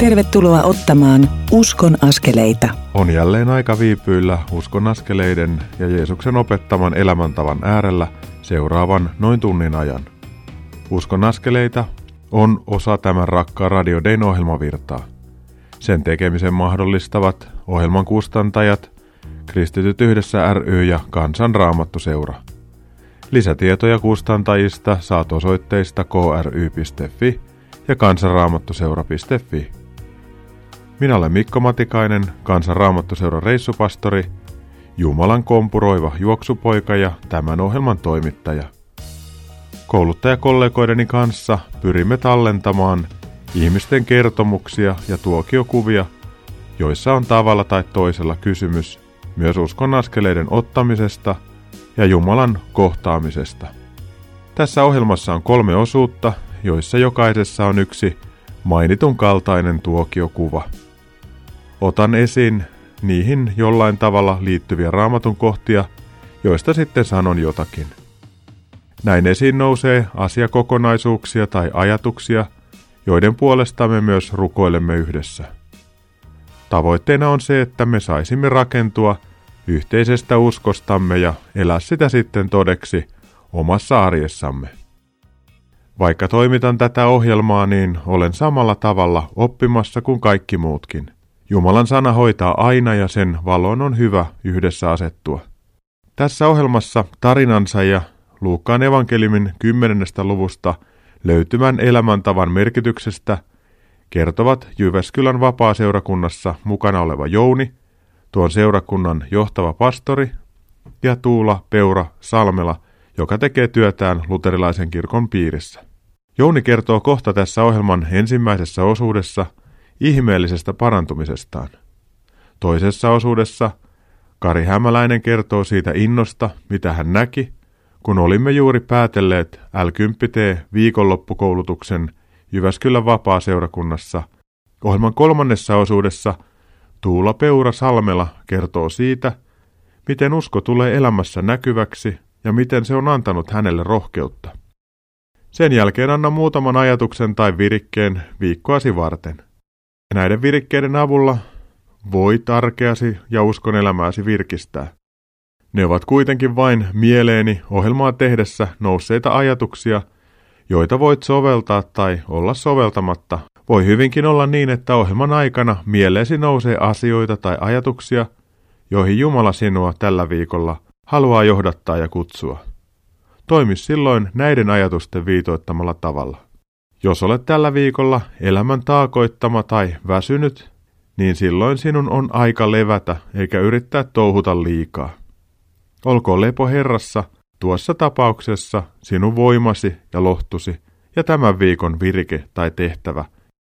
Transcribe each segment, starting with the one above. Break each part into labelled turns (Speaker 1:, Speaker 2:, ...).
Speaker 1: Tervetuloa ottamaan Uskon askeleita.
Speaker 2: On jälleen aika viipyillä uskon askeleiden ja Jeesuksen opettaman elämäntavan äärellä seuraavan noin tunnin ajan. Uskon askeleita on osa tämän rakkaan Radio Dayn ohjelmavirtaa. Sen tekemisen mahdollistavat ohjelman kustantajat, Kristityt yhdessä ry ja Kansanraamattuseura. Lisätietoja kustantajista saat osoitteista kry.fi ja kansanraamattuseura.fi. Minä olen Mikko Matikainen, kansanraamattuseuran reissupastori, Jumalan kompuroiva juoksupoika ja tämän ohjelman toimittaja. Kouluttajakollegoideni kanssa pyrimme tallentamaan ihmisten kertomuksia ja tuokiokuvia, joissa on tavalla tai toisella kysymys myös uskon askeleiden ottamisesta ja Jumalan kohtaamisesta. Tässä ohjelmassa on kolme osuutta, joissa jokaisessa on yksi mainitun kaltainen tuokiokuva. Otan esiin niihin jollain tavalla liittyviä raamatun kohtia, joista sitten sanon jotakin. Näin esiin nousee asiakokonaisuuksia tai ajatuksia, joiden puolesta me myös rukoilemme yhdessä. Tavoitteena on se, että me saisimme rakentua yhteisestä uskostamme ja elää sitä sitten todeksi omassa arjessamme. Vaikka toimitan tätä ohjelmaa, niin olen samalla tavalla oppimassa kuin kaikki muutkin – Jumalan sana hoitaa aina ja sen valon on hyvä yhdessä asettua. Tässä ohjelmassa tarinansa ja Luukkaan evankeliumin 10. luvusta löytymän elämäntavan merkityksestä kertovat Jyväskylän vapaa-seurakunnassa mukana oleva Jouni, tuon seurakunnan johtava pastori ja Tuula Peura Salmela, joka tekee työtään luterilaisen kirkon piirissä. Jouni kertoo kohta tässä ohjelman ensimmäisessä osuudessa – ihmeellisestä parantumisestaan. Toisessa osuudessa Kari Hämäläinen kertoo siitä innosta, mitä hän näki, kun olimme juuri päätelleet L10T viikonloppukoulutuksen Jyväskylän vapaa-seurakunnassa. Ohjelman kolmannessa osuudessa Tuula Peura Salmela kertoo siitä, miten usko tulee elämässä näkyväksi ja miten se on antanut hänelle rohkeutta. Sen jälkeen anna muutaman ajatuksen tai virikkeen viikkoasi varten – ja näiden virikkeiden avulla voi tarkeasi ja uskon elämääsi virkistää. Ne ovat kuitenkin vain mieleeni ohjelmaa tehdessä nousseita ajatuksia, joita voit soveltaa tai olla soveltamatta. Voi hyvinkin olla niin, että ohjelman aikana mieleesi nousee asioita tai ajatuksia, joihin Jumala sinua tällä viikolla haluaa johdattaa ja kutsua. Toimi silloin näiden ajatusten viitoittamalla tavalla. Jos olet tällä viikolla elämän taakoittama tai väsynyt, niin silloin sinun on aika levätä eikä yrittää touhuta liikaa. Olkoon lepo Herrassa tuossa tapauksessa sinun voimasi ja lohtusi ja tämän viikon virke tai tehtävä.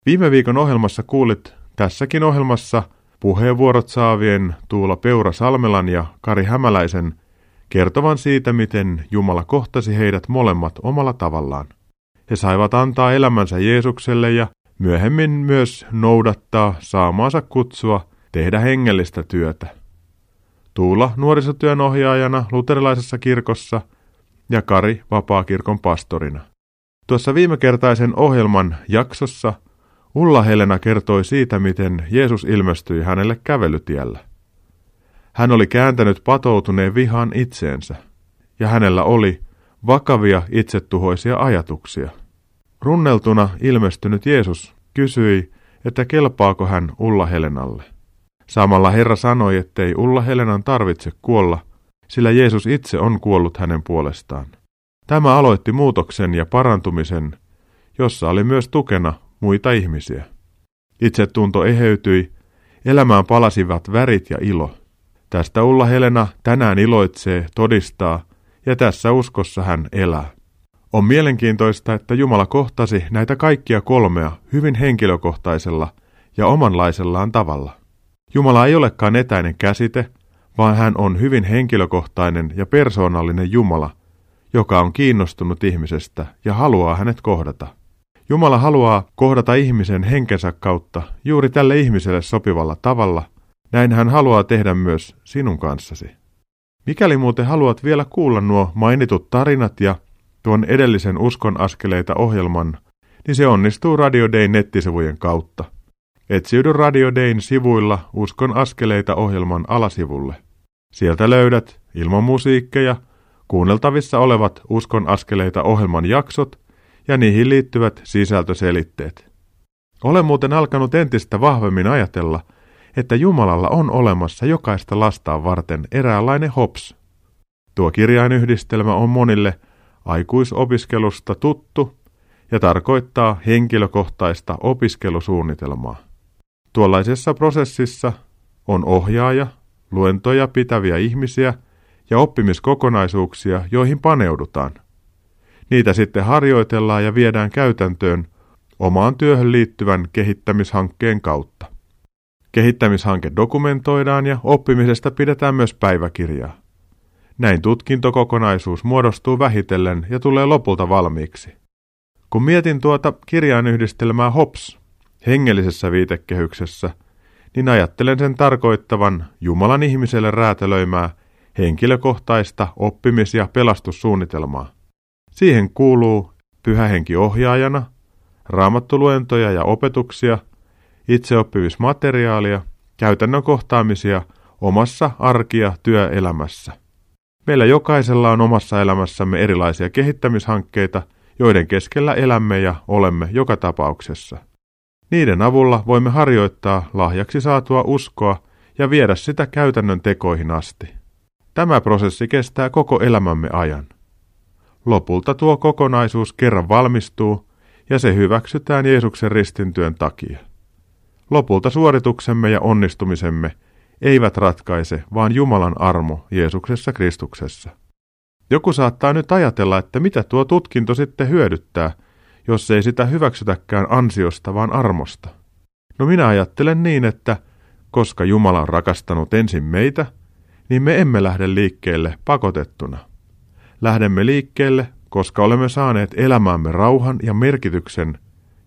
Speaker 2: Viime viikon ohjelmassa kuulit tässäkin ohjelmassa puheenvuorot saavien Tuula Peura Salmelan ja Kari Hämäläisen kertovan siitä, miten Jumala kohtasi heidät molemmat omalla tavallaan. He saivat antaa elämänsä Jeesukselle ja myöhemmin myös noudattaa saamaansa kutsua tehdä hengellistä työtä. Tuula nuorisotyön ohjaajana luterilaisessa kirkossa ja Kari vapaakirkon pastorina. Tuossa viimekertaisen ohjelman jaksossa Ulla Helena kertoi siitä, miten Jeesus ilmestyi hänelle kävelytiellä. Hän oli kääntänyt patoutuneen vihan itseensä, ja hänellä oli vakavia itsetuhoisia ajatuksia. Runneltuna ilmestynyt Jeesus kysyi, että kelpaako hän Ulla Helenalle. Samalla Herra sanoi, ettei Ulla Helenan tarvitse kuolla, sillä Jeesus itse on kuollut hänen puolestaan. Tämä aloitti muutoksen ja parantumisen, jossa oli myös tukena muita ihmisiä. Itsetunto eheytyi, elämään palasivat värit ja ilo. Tästä Ulla Helena tänään iloitsee, todistaa, ja tässä uskossa hän elää. On mielenkiintoista, että Jumala kohtasi näitä kaikkia kolmea hyvin henkilökohtaisella ja omanlaisellaan tavalla. Jumala ei olekaan etäinen käsite, vaan hän on hyvin henkilökohtainen ja persoonallinen Jumala, joka on kiinnostunut ihmisestä ja haluaa hänet kohdata. Jumala haluaa kohdata ihmisen henkensä kautta juuri tälle ihmiselle sopivalla tavalla, näin hän haluaa tehdä myös sinun kanssasi. Mikäli muuten haluat vielä kuulla nuo mainitut tarinat ja tuon edellisen Uskon askeleita ohjelman, niin se onnistuu Radio Day nettisivujen kautta. Etsiydy Radio Dayn sivuilla Uskon askeleita ohjelman alasivulle. Sieltä löydät ilman musiikkeja kuunneltavissa olevat Uskon askeleita ohjelman jaksot ja niihin liittyvät sisältöselitteet. Olen muuten alkanut entistä vahvemmin ajatella, että Jumalalla on olemassa jokaista lastaan varten eräänlainen hops. Tuo kirjainyhdistelmä on monille aikuisopiskelusta tuttu ja tarkoittaa henkilökohtaista opiskelusuunnitelmaa. Tuollaisessa prosessissa on ohjaaja, luentoja pitäviä ihmisiä ja oppimiskokonaisuuksia, joihin paneudutaan. Niitä sitten harjoitellaan ja viedään käytäntöön omaan työhön liittyvän kehittämishankkeen kautta. Kehittämishanke dokumentoidaan ja oppimisesta pidetään myös päiväkirjaa. Näin tutkintokokonaisuus muodostuu vähitellen ja tulee lopulta valmiiksi. Kun mietin tuota kirjainyhdistelmää HOPS hengellisessä viitekehyksessä, niin ajattelen sen tarkoittavan Jumalan ihmiselle räätälöimää henkilökohtaista oppimis- ja pelastussuunnitelmaa. Siihen kuuluu pyhä henki ohjaajana, raamattuluentoja ja opetuksia, itseoppimismateriaalia, käytännön kohtaamisia omassa arki- ja työelämässä. Meillä jokaisella on omassa elämässämme erilaisia kehittämishankkeita, joiden keskellä elämme ja olemme joka tapauksessa. Niiden avulla voimme harjoittaa lahjaksi saatua uskoa ja viedä sitä käytännön tekoihin asti. Tämä prosessi kestää koko elämämme ajan. Lopulta tuo kokonaisuus kerran valmistuu ja se hyväksytään Jeesuksen ristintyön takia. Lopulta suorituksemme ja onnistumisemme eivät ratkaise, vaan Jumalan armo Jeesuksessa Kristuksessa. Joku saattaa nyt ajatella, että mitä tuo tutkinto sitten hyödyttää, jos ei sitä hyväksytäkään ansiosta, vaan armosta. No minä ajattelen niin, että koska Jumala on rakastanut ensin meitä, niin me emme lähde liikkeelle pakotettuna. Lähdemme liikkeelle, koska olemme saaneet elämäämme rauhan ja merkityksen,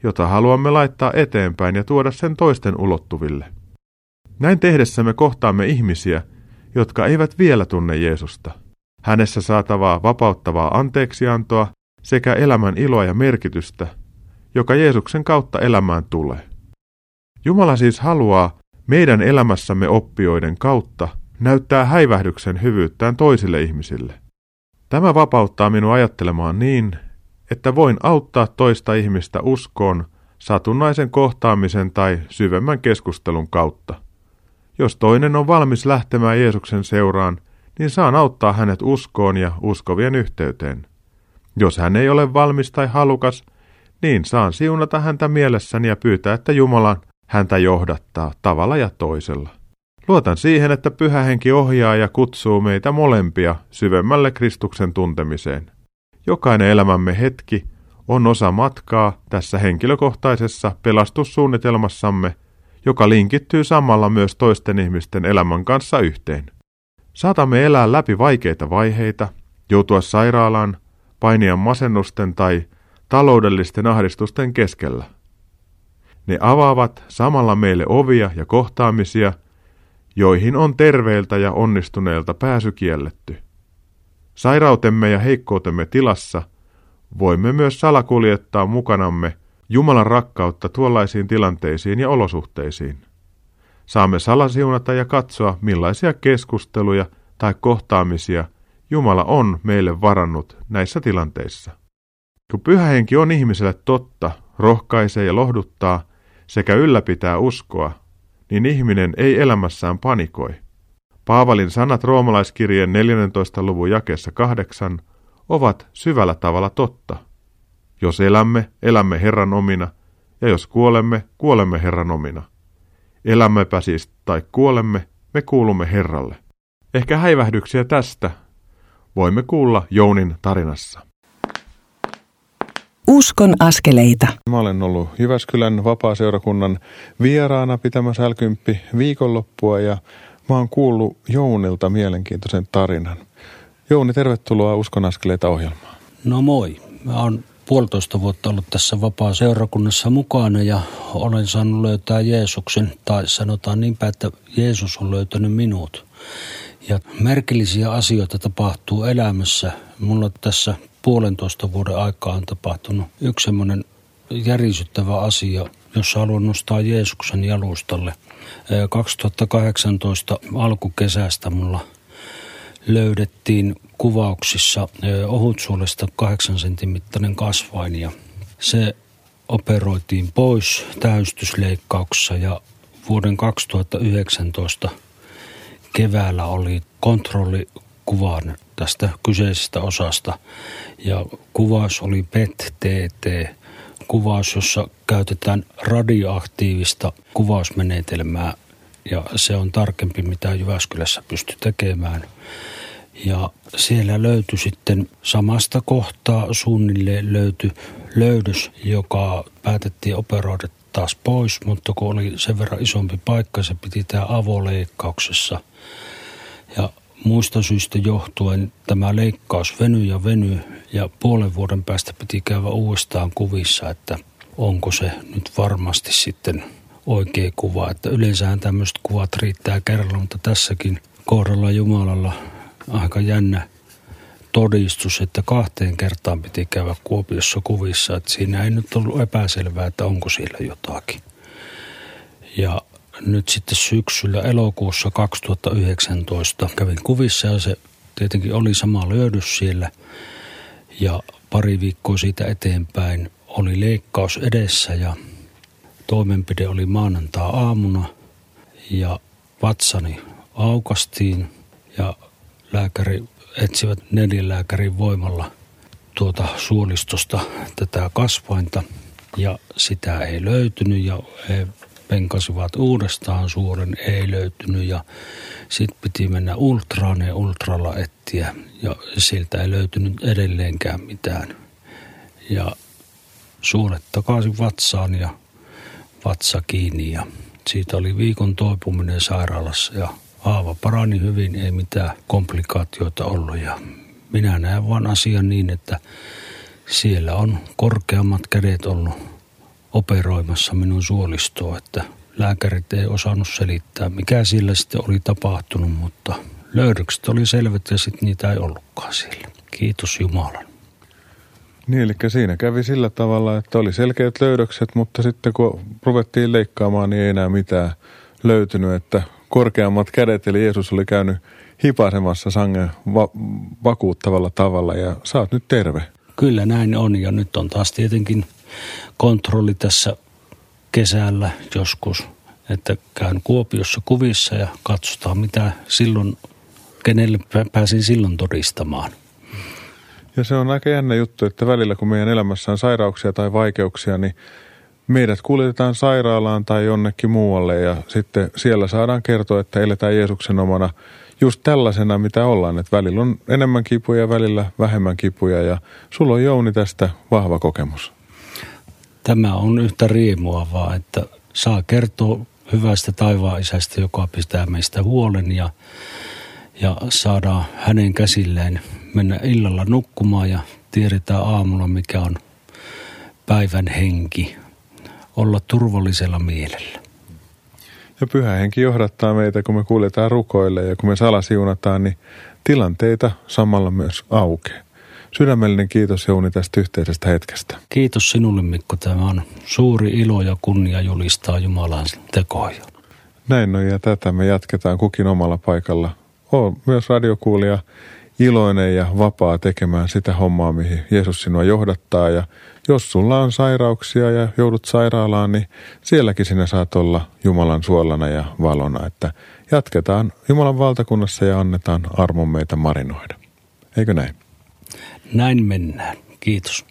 Speaker 2: jota haluamme laittaa eteenpäin ja tuoda sen toisten ulottuville. Näin tehdessämme kohtaamme ihmisiä, jotka eivät vielä tunne Jeesusta. Hänessä saatavaa vapauttavaa anteeksiantoa sekä elämän iloa ja merkitystä, joka Jeesuksen kautta elämään tulee. Jumala siis haluaa meidän elämässämme oppioiden kautta näyttää häivähdyksen hyvyyttään toisille ihmisille. Tämä vapauttaa minua ajattelemaan niin, että voin auttaa toista ihmistä uskoon satunnaisen kohtaamisen tai syvemmän keskustelun kautta. Jos toinen on valmis lähtemään Jeesuksen seuraan, niin saan auttaa hänet uskoon ja uskovien yhteyteen. Jos hän ei ole valmis tai halukas, niin saan siunata häntä mielessäni ja pyytää, että Jumala häntä johdattaa tavalla ja toisella. Luotan siihen, että pyhä henki ohjaa ja kutsuu meitä molempia syvemmälle Kristuksen tuntemiseen. Jokainen elämämme hetki on osa matkaa tässä henkilökohtaisessa pelastussuunnitelmassamme, joka linkittyy samalla myös toisten ihmisten elämän kanssa yhteen. Saatamme elää läpi vaikeita vaiheita, joutua sairaalaan, painia masennusten tai taloudellisten ahdistusten keskellä. Ne avaavat samalla meille ovia ja kohtaamisia, joihin on terveiltä ja onnistuneilta pääsy kielletty. Sairautemme ja heikkoutemme tilassa voimme myös salakuljettaa mukanamme Jumalan rakkautta tuollaisiin tilanteisiin ja olosuhteisiin. Saamme salasiunata ja katsoa, millaisia keskusteluja tai kohtaamisia Jumala on meille varannut näissä tilanteissa. Kun pyhä henki on ihmiselle totta, rohkaisee ja lohduttaa sekä ylläpitää uskoa, niin ihminen ei elämässään panikoi. Paavalin sanat roomalaiskirjeen 14. luvun jakeessa kahdeksan ovat syvällä tavalla totta. Jos elämme, elämme Herran omina, ja jos kuolemme, kuolemme Herran omina. Elämmepä siis tai kuolemme, me kuulumme Herralle. Ehkä häivähdyksiä tästä voimme kuulla Jounin tarinassa.
Speaker 1: Uskon askeleita.
Speaker 2: Mä olen ollut Jyväskylän vapaaseurakunnan vieraana pitämässä l viikonloppua ja mä oon kuullut Jounilta mielenkiintoisen tarinan. Jouni, tervetuloa Uskon askeleita ohjelmaan.
Speaker 3: No moi. Mä oon puolitoista vuotta ollut tässä vapaa-seurakunnassa mukana ja olen saanut löytää Jeesuksen, tai sanotaan niinpä, että Jeesus on löytänyt minut. Ja merkillisiä asioita tapahtuu elämässä. Mulla tässä puolentoista vuoden aikaa on tapahtunut yksi semmoinen järisyttävä asia, jossa haluan nostaa Jeesuksen jalustalle. 2018 alkukesästä mulla löydettiin kuvauksissa ohutsuolesta 8 sentin mittainen kasvain ja se operoitiin pois täystysleikkauksessa ja vuoden 2019 keväällä oli kontrollikuvan tästä kyseisestä osasta ja kuvaus oli PET-TT, kuvaus, jossa käytetään radioaktiivista kuvausmenetelmää ja se on tarkempi mitä Jyväskylässä pystyy tekemään. Ja siellä löytyi sitten samasta kohtaa suunnilleen löytyi löydös, joka päätettiin operoida taas pois, mutta kun oli sen verran isompi paikka, se piti tämä avoleikkauksessa. Ja muista syistä johtuen tämä leikkaus venyi ja venyi ja puolen vuoden päästä piti käydä uudestaan kuvissa, että onko se nyt varmasti sitten oikea kuva. Että yleensähän tämmöiset kuvat riittää kerralla, mutta tässäkin kohdalla Jumalalla aika jännä todistus, että kahteen kertaan piti käydä Kuopiossa kuvissa, että siinä ei nyt ollut epäselvää, että onko siellä jotakin. Ja nyt sitten syksyllä elokuussa 2019 kävin kuvissa ja se tietenkin oli sama löydys siellä. Ja pari viikkoa siitä eteenpäin oli leikkaus edessä ja toimenpide oli maanantaa-aamuna ja vatsani aukastiin ja lääkäri etsivät neljän lääkärin voimalla tuota suolistosta tätä kasvainta ja sitä ei löytynyt ja he penkasivat uudestaan suoren, ei löytynyt ja sitten piti mennä ultraan ja ultralla etsiä ja siltä ei löytynyt edelleenkään mitään. Ja suolet takaisin vatsaan ja vatsa kiinni ja siitä oli viikon toipuminen sairaalassa ja haava parani hyvin, ei mitään komplikaatioita ollut ja minä näen vain asian niin, että siellä on korkeammat kädet ollut operoimassa minun suolistoa, että lääkärit ei osannut selittää, mikä sillä sitten oli tapahtunut, mutta löydökset oli selvät ja sitten niitä ei ollutkaan siellä. Kiitos Jumalan.
Speaker 2: Niin, eli siinä kävi sillä tavalla, että oli selkeät löydökset, mutta sitten kun ruvettiin leikkaamaan, niin ei enää mitään löytynyt, että korkeammat kädet, eli Jeesus oli käynyt hipasemassa sangen va- vakuuttavalla tavalla ja sä oot nyt terve.
Speaker 3: Kyllä näin on ja nyt on taas tietenkin kontrolli tässä kesällä joskus, että käyn Kuopiossa kuvissa ja katsotaan mitä silloin, kenelle pääsin silloin todistamaan.
Speaker 2: Ja se on aika jännä juttu, että välillä kun meidän elämässä on sairauksia tai vaikeuksia, niin meidät kuljetetaan sairaalaan tai jonnekin muualle ja sitten siellä saadaan kertoa, että eletään Jeesuksen omana just tällaisena, mitä ollaan. Että välillä on enemmän kipuja, välillä vähemmän kipuja ja sulla on Jouni tästä vahva kokemus.
Speaker 3: Tämä on yhtä riemuavaa, että saa kertoa hyvästä taivaan isästä, joka pitää meistä huolen ja, ja saadaan hänen käsilleen mennä illalla nukkumaan ja tiedetään aamulla, mikä on päivän henki, olla turvallisella mielellä.
Speaker 2: Ja pyhä henki johdattaa meitä, kun me kuljetaan rukoille ja kun me salasiunataan, niin tilanteita samalla myös aukeaa. Sydämellinen kiitos Jouni tästä yhteisestä hetkestä.
Speaker 3: Kiitos sinulle Mikko. Tämä on suuri ilo ja kunnia julistaa Jumalan tekoja.
Speaker 2: Näin on ja tätä me jatketaan kukin omalla paikalla. Oon myös radiokuulija iloinen ja vapaa tekemään sitä hommaa, mihin Jeesus sinua johdattaa. Ja jos sulla on sairauksia ja joudut sairaalaan, niin sielläkin sinä saat olla Jumalan suolana ja valona. Että jatketaan Jumalan valtakunnassa ja annetaan armon meitä marinoida. Eikö näin?
Speaker 3: Näin mennään. Kiitos.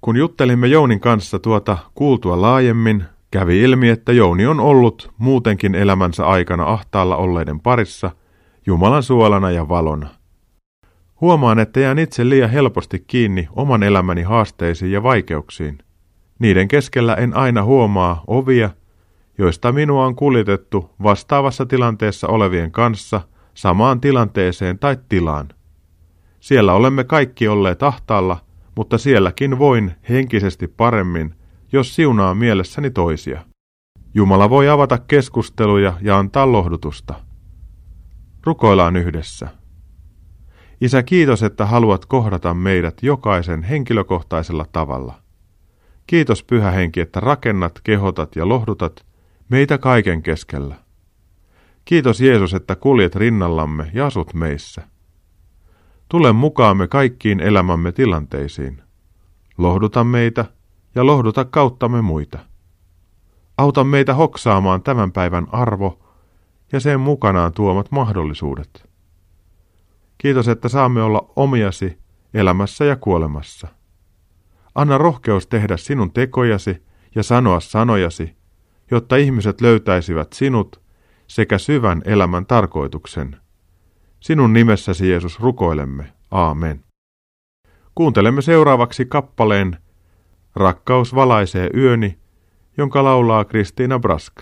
Speaker 2: Kun juttelimme Jounin kanssa tuota kuultua laajemmin, kävi ilmi, että Jouni on ollut muutenkin elämänsä aikana ahtaalla olleiden parissa Jumalan suolana ja valona. Huomaan, että jään itse liian helposti kiinni oman elämäni haasteisiin ja vaikeuksiin. Niiden keskellä en aina huomaa ovia, joista minua on kuljetettu vastaavassa tilanteessa olevien kanssa – samaan tilanteeseen tai tilaan. Siellä olemme kaikki olleet ahtaalla, mutta sielläkin voin henkisesti paremmin, jos siunaa mielessäni toisia. Jumala voi avata keskusteluja ja antaa lohdutusta. Rukoillaan yhdessä. Isä, kiitos, että haluat kohdata meidät jokaisen henkilökohtaisella tavalla. Kiitos Pyhä Henki, että rakennat, kehotat ja lohdutat meitä kaiken keskellä. Kiitos Jeesus, että kuljet rinnallamme ja asut meissä. Tule mukaamme kaikkiin elämämme tilanteisiin. Lohduta meitä ja lohduta kauttamme muita. Auta meitä hoksaamaan tämän päivän arvo ja sen mukanaan tuomat mahdollisuudet. Kiitos, että saamme olla omiasi elämässä ja kuolemassa. Anna rohkeus tehdä sinun tekojasi ja sanoa sanojasi, jotta ihmiset löytäisivät sinut sekä syvän elämän tarkoituksen. Sinun nimessäsi Jeesus rukoilemme. Aamen. Kuuntelemme seuraavaksi kappaleen Rakkaus valaisee yöni, jonka laulaa Kristiina Brask.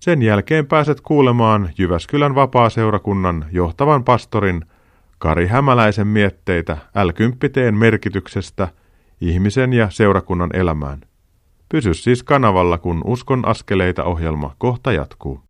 Speaker 2: Sen jälkeen pääset kuulemaan Jyväskylän vapaaseurakunnan johtavan pastorin Kari Hämäläisen mietteitä l merkityksestä ihmisen ja seurakunnan elämään. Pysy siis kanavalla, kun Uskon askeleita ohjelma kohta jatkuu.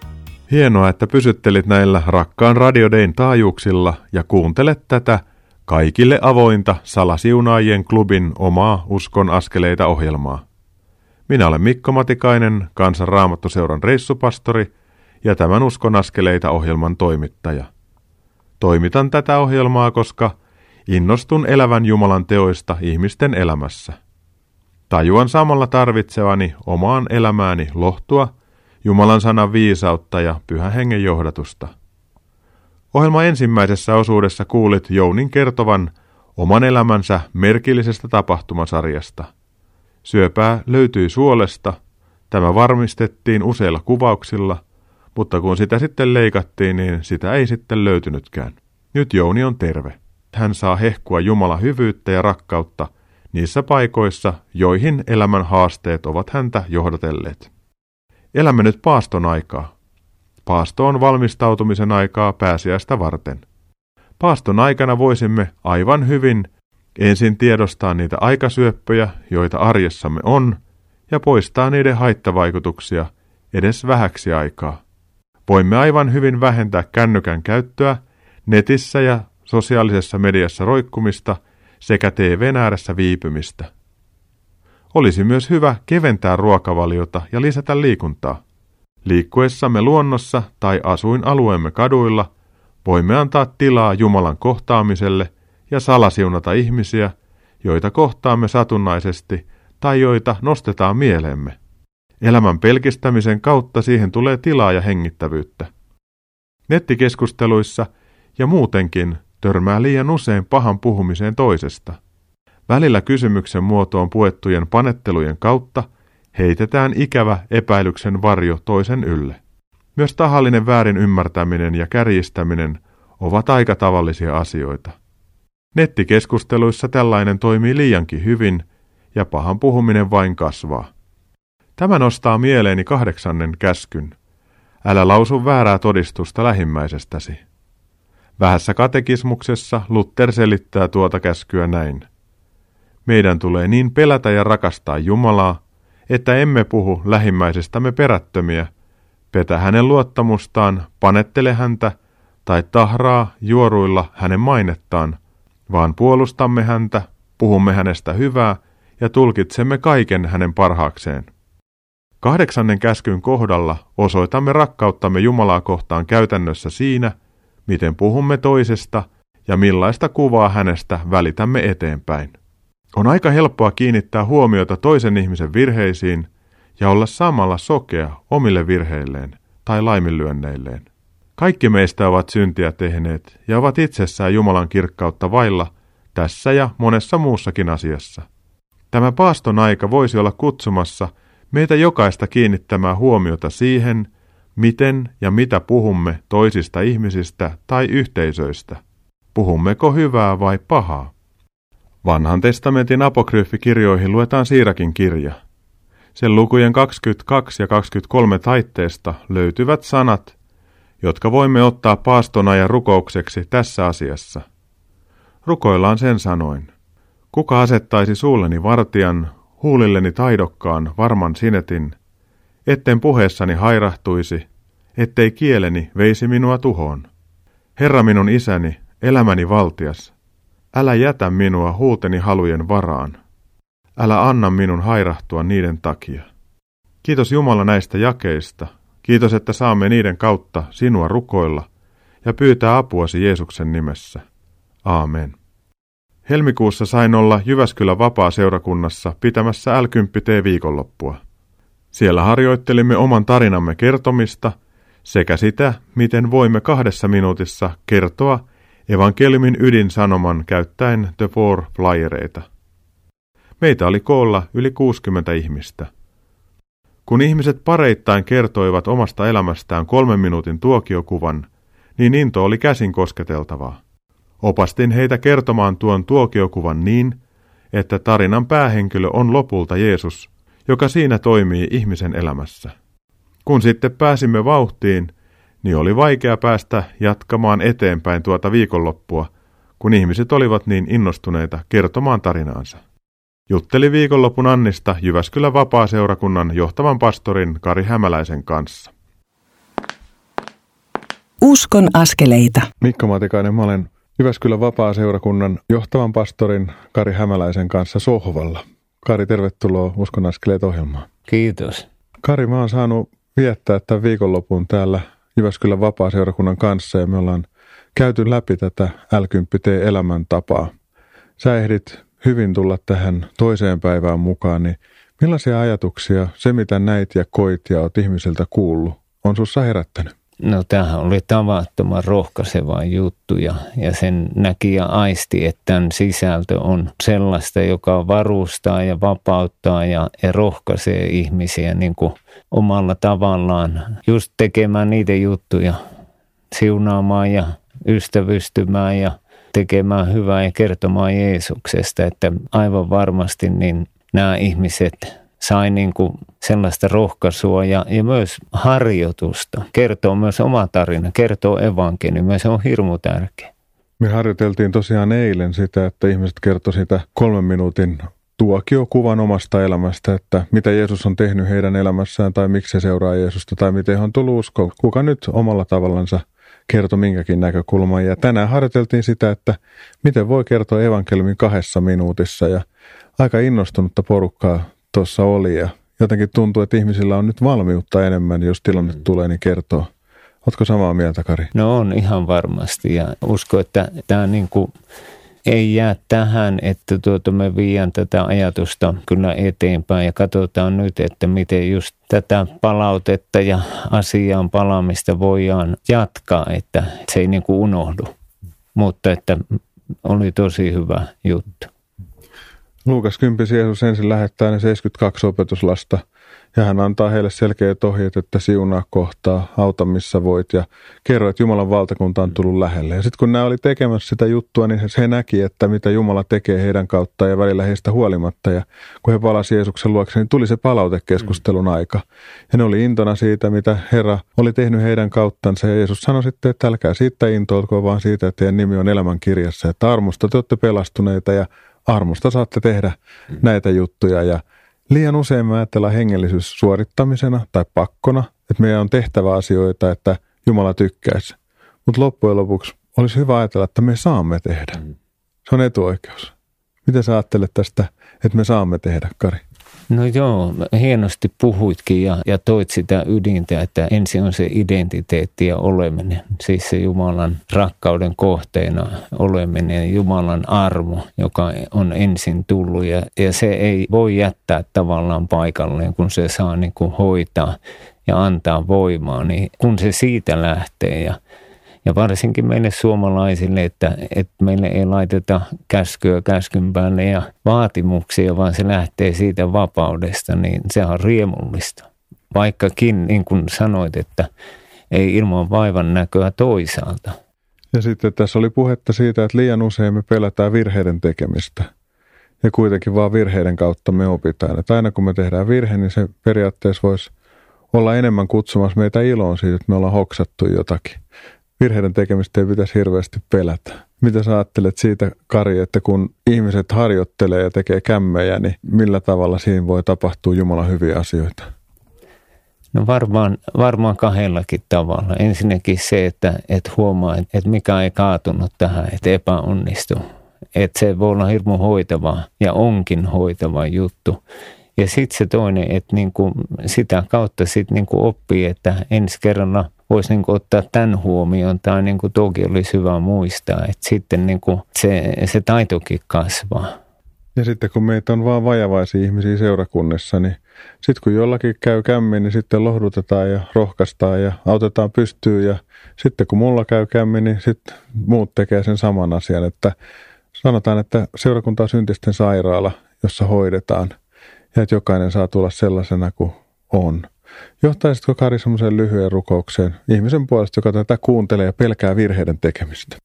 Speaker 2: Hienoa, että pysyttelit näillä rakkaan radiodein taajuuksilla ja kuuntelet tätä kaikille avointa Salasiunaajien klubin omaa Uskon askeleita ohjelmaa. Minä olen Mikko Matikainen, Kansanraamattuseuran reissupastori ja tämän Uskon askeleita ohjelman toimittaja. Toimitan tätä ohjelmaa, koska innostun elävän Jumalan teoista ihmisten elämässä. Tajuan samalla tarvitsevani omaan elämääni lohtua, Jumalan sanan viisautta ja pyhän hengen johdatusta. Ohjelma ensimmäisessä osuudessa kuulit Jounin kertovan oman elämänsä merkillisestä tapahtumasarjasta. Syöpää löytyi suolesta, tämä varmistettiin useilla kuvauksilla – mutta kun sitä sitten leikattiin, niin sitä ei sitten löytynytkään. Nyt Jouni on terve. Hän saa hehkua Jumala hyvyyttä ja rakkautta niissä paikoissa, joihin elämän haasteet ovat häntä johdatelleet. Elämme nyt paaston aikaa. Paasto on valmistautumisen aikaa pääsiäistä varten. Paaston aikana voisimme aivan hyvin ensin tiedostaa niitä aikasyöppöjä, joita arjessamme on, ja poistaa niiden haittavaikutuksia edes vähäksi aikaa. Voimme aivan hyvin vähentää kännykän käyttöä, netissä ja sosiaalisessa mediassa roikkumista sekä TVn ääressä viipymistä. Olisi myös hyvä keventää ruokavaliota ja lisätä liikuntaa. Liikkuessamme luonnossa tai asuinalueemme kaduilla voimme antaa tilaa Jumalan kohtaamiselle ja salasiunata ihmisiä, joita kohtaamme satunnaisesti tai joita nostetaan mieleemme. Elämän pelkistämisen kautta siihen tulee tilaa ja hengittävyyttä. Nettikeskusteluissa ja muutenkin törmää liian usein pahan puhumiseen toisesta. Välillä kysymyksen muotoon puettujen panettelujen kautta heitetään ikävä epäilyksen varjo toisen ylle. Myös tahallinen väärin ymmärtäminen ja kärjistäminen ovat aika tavallisia asioita. Nettikeskusteluissa tällainen toimii liiankin hyvin ja pahan puhuminen vain kasvaa. Tämä nostaa mieleeni kahdeksannen käskyn. Älä lausu väärää todistusta lähimmäisestäsi. Vähässä katekismuksessa Luther selittää tuota käskyä näin. Meidän tulee niin pelätä ja rakastaa Jumalaa, että emme puhu lähimmäisestämme perättömiä, petä hänen luottamustaan, panettele häntä tai tahraa juoruilla hänen mainettaan, vaan puolustamme häntä, puhumme hänestä hyvää ja tulkitsemme kaiken hänen parhaakseen. Kahdeksannen käskyn kohdalla osoitamme rakkauttamme Jumalaa kohtaan käytännössä siinä, miten puhumme toisesta ja millaista kuvaa hänestä välitämme eteenpäin. On aika helppoa kiinnittää huomiota toisen ihmisen virheisiin ja olla samalla sokea omille virheilleen tai laiminlyönneilleen. Kaikki meistä ovat syntiä tehneet ja ovat itsessään Jumalan kirkkautta vailla tässä ja monessa muussakin asiassa. Tämä paaston aika voisi olla kutsumassa – meitä jokaista kiinnittämään huomiota siihen, miten ja mitä puhumme toisista ihmisistä tai yhteisöistä. puhummeko hyvää vai pahaa. Vanhan testamentin apokryffikirjoihin luetaan Siirakin kirja. Sen lukujen 22 ja 23 taitteesta löytyvät sanat, jotka voimme ottaa paastona ja rukoukseksi tässä asiassa. Rukoillaan sen sanoin. Kuka asettaisi suulleni vartijan, huulilleni taidokkaan, varman sinetin, etten puheessani hairahtuisi, ettei kieleni veisi minua tuhoon. Herra minun isäni, elämäni valtias, älä jätä minua huuteni halujen varaan. Älä anna minun hairahtua niiden takia. Kiitos Jumala näistä jakeista. Kiitos, että saamme niiden kautta sinua rukoilla ja pyytää apuasi Jeesuksen nimessä. Aamen. Helmikuussa sain olla Jyväskylän vapaa-seurakunnassa pitämässä l viikonloppua. Siellä harjoittelimme oman tarinamme kertomista sekä sitä, miten voimme kahdessa minuutissa kertoa evankeliumin ydinsanoman käyttäen The Four Flyereita. Meitä oli koolla yli 60 ihmistä. Kun ihmiset pareittain kertoivat omasta elämästään kolmen minuutin tuokiokuvan, niin into oli käsin kosketeltavaa. Opastin heitä kertomaan tuon tuokiokuvan niin, että tarinan päähenkilö on lopulta Jeesus, joka siinä toimii ihmisen elämässä. Kun sitten pääsimme vauhtiin, niin oli vaikea päästä jatkamaan eteenpäin tuota viikonloppua, kun ihmiset olivat niin innostuneita kertomaan tarinaansa. Jutteli viikonlopun Annista Jyväskylän vapaa-seurakunnan johtavan pastorin Kari Hämäläisen kanssa.
Speaker 1: Uskon askeleita.
Speaker 2: Mikko Matikainen, mä olen Jyväskylän vapaa-seurakunnan johtavan pastorin Kari Hämäläisen kanssa sohvalla. Kari, tervetuloa Uskon askeleet ohjelmaan.
Speaker 4: Kiitos.
Speaker 2: Kari, mä oon saanut viettää tämän viikonlopun täällä Jyväskylän vapaa-seurakunnan kanssa ja me ollaan käyty läpi tätä l elämäntapaa. Sä ehdit hyvin tulla tähän toiseen päivään mukaan, niin millaisia ajatuksia se, mitä näit ja koit ja oot ihmisiltä kuullut, on sussa herättänyt?
Speaker 4: No tämähän oli tavattoman rohkaiseva juttu ja, ja sen näki ja aisti, että tämän sisältö on sellaista, joka varustaa ja vapauttaa ja, ja rohkaisee ihmisiä niin kuin omalla tavallaan just tekemään niitä juttuja, siunaamaan ja ystävystymään ja tekemään hyvää ja kertomaan Jeesuksesta, että aivan varmasti niin nämä ihmiset sai niin kuin sellaista rohkaisua ja, ja myös harjoitusta. Kertoo myös oma tarina, kertoo evankeliumia, se on hirmu tärkeä.
Speaker 2: Me harjoiteltiin tosiaan eilen sitä, että ihmiset kertoi sitä kolmen minuutin tuokiokuvan omasta elämästä, että mitä Jeesus on tehnyt heidän elämässään tai miksi he seuraa Jeesusta tai miten he on tullut uskoon. Kuka nyt omalla tavallansa kertoi minkäkin näkökulman. Ja tänään harjoiteltiin sitä, että miten voi kertoa evankeliumin kahdessa minuutissa ja aika innostunutta porukkaa tuossa oli ja jotenkin tuntuu, että ihmisillä on nyt valmiutta enemmän, jos tilanne mm. tulee, niin kertoo. Oletko samaa mieltä, Kari?
Speaker 4: No on ihan varmasti ja usko, että tämä niin kuin ei jää tähän, että tuota me viian tätä ajatusta kyllä eteenpäin ja katsotaan nyt, että miten just tätä palautetta ja asiaan palaamista voidaan jatkaa, että se ei niin kuin unohdu. Mutta että oli tosi hyvä juttu.
Speaker 2: Luukas 10 Jeesus ensin lähettää ne 72 opetuslasta ja hän antaa heille selkeät ohjeet, että siunaa kohtaa, auta missä voit ja kerro, että Jumalan valtakunta on tullut lähelle. Ja sitten kun nämä oli tekemässä sitä juttua, niin he näki, että mitä Jumala tekee heidän kautta ja välillä heistä huolimatta. Ja kun he palasivat Jeesuksen luokse, niin tuli se palautekeskustelun aika. Ja ne oli intona siitä, mitä Herra oli tehnyt heidän kauttansa. Ja Jeesus sanoi sitten, että älkää siitä intoilko, vaan siitä, että teidän nimi on elämän kirjassa. Että armosta te olette pelastuneita ja armosta saatte tehdä mm. näitä juttuja ja liian usein me ajatellaan hengellisyys suorittamisena tai pakkona, että meidän on tehtävä asioita, että Jumala tykkäisi. Mutta loppujen lopuksi olisi hyvä ajatella, että me saamme tehdä. Mm. Se on etuoikeus. Miten sä ajattelet tästä, että me saamme tehdä, Kari?
Speaker 4: No joo, hienosti puhuitkin ja, ja toit sitä ydintä, että ensin on se identiteetti ja oleminen, siis se Jumalan rakkauden kohteena oleminen, Jumalan armo, joka on ensin tullut. Ja, ja se ei voi jättää tavallaan paikalleen, kun se saa niin kuin hoitaa ja antaa voimaa, niin kun se siitä lähtee ja ja varsinkin meille suomalaisille, että, että meille ei laiteta käskyä käskyn päälle ja vaatimuksia, vaan se lähtee siitä vapaudesta, niin se on riemullista. Vaikkakin, niin kuin sanoit, että ei ilman vaivan näköä toisaalta.
Speaker 5: Ja sitten tässä oli puhetta siitä, että liian usein me pelätään virheiden tekemistä. Ja kuitenkin vaan virheiden kautta me opitaan. Että aina kun me tehdään virhe, niin se periaatteessa voisi olla enemmän kutsumassa meitä iloon siitä, että me ollaan hoksattu jotakin. Virheiden tekemistä ei pitäisi hirveästi pelätä. Mitä sä ajattelet siitä, Kari, että kun ihmiset harjoittelee ja tekee kämmejä, niin millä tavalla siinä voi tapahtua Jumalan hyviä asioita?
Speaker 4: No varmaan, varmaan kahdellakin tavalla. Ensinnäkin se, että, että huomaa, että mikä ei kaatunut tähän, että epäonnistuu. Että se voi olla hirmu hoitava ja onkin hoitava juttu. Ja sitten se toinen, että niinku sitä kautta sitten niinku oppii, että ensi kerralla voisi niinku ottaa tämän huomioon tai niinku toki olisi hyvä muistaa, että sitten niinku se, se taitokin kasvaa.
Speaker 5: Ja sitten kun meitä on vaan vajavaisia ihmisiä seurakunnassa, niin sitten kun jollakin käy kämmin, niin sitten lohdutetaan ja rohkaistaan ja autetaan pystyyn. Ja sitten kun mulla käy kämmin, niin sitten muut tekee sen saman asian. Että sanotaan, että seurakunta on syntisten sairaala, jossa hoidetaan ja että jokainen saa tulla sellaisena kuin on. Johtaisitko Kari semmoiseen lyhyen rukoukseen ihmisen puolesta, joka tätä kuuntelee ja pelkää virheiden tekemistä?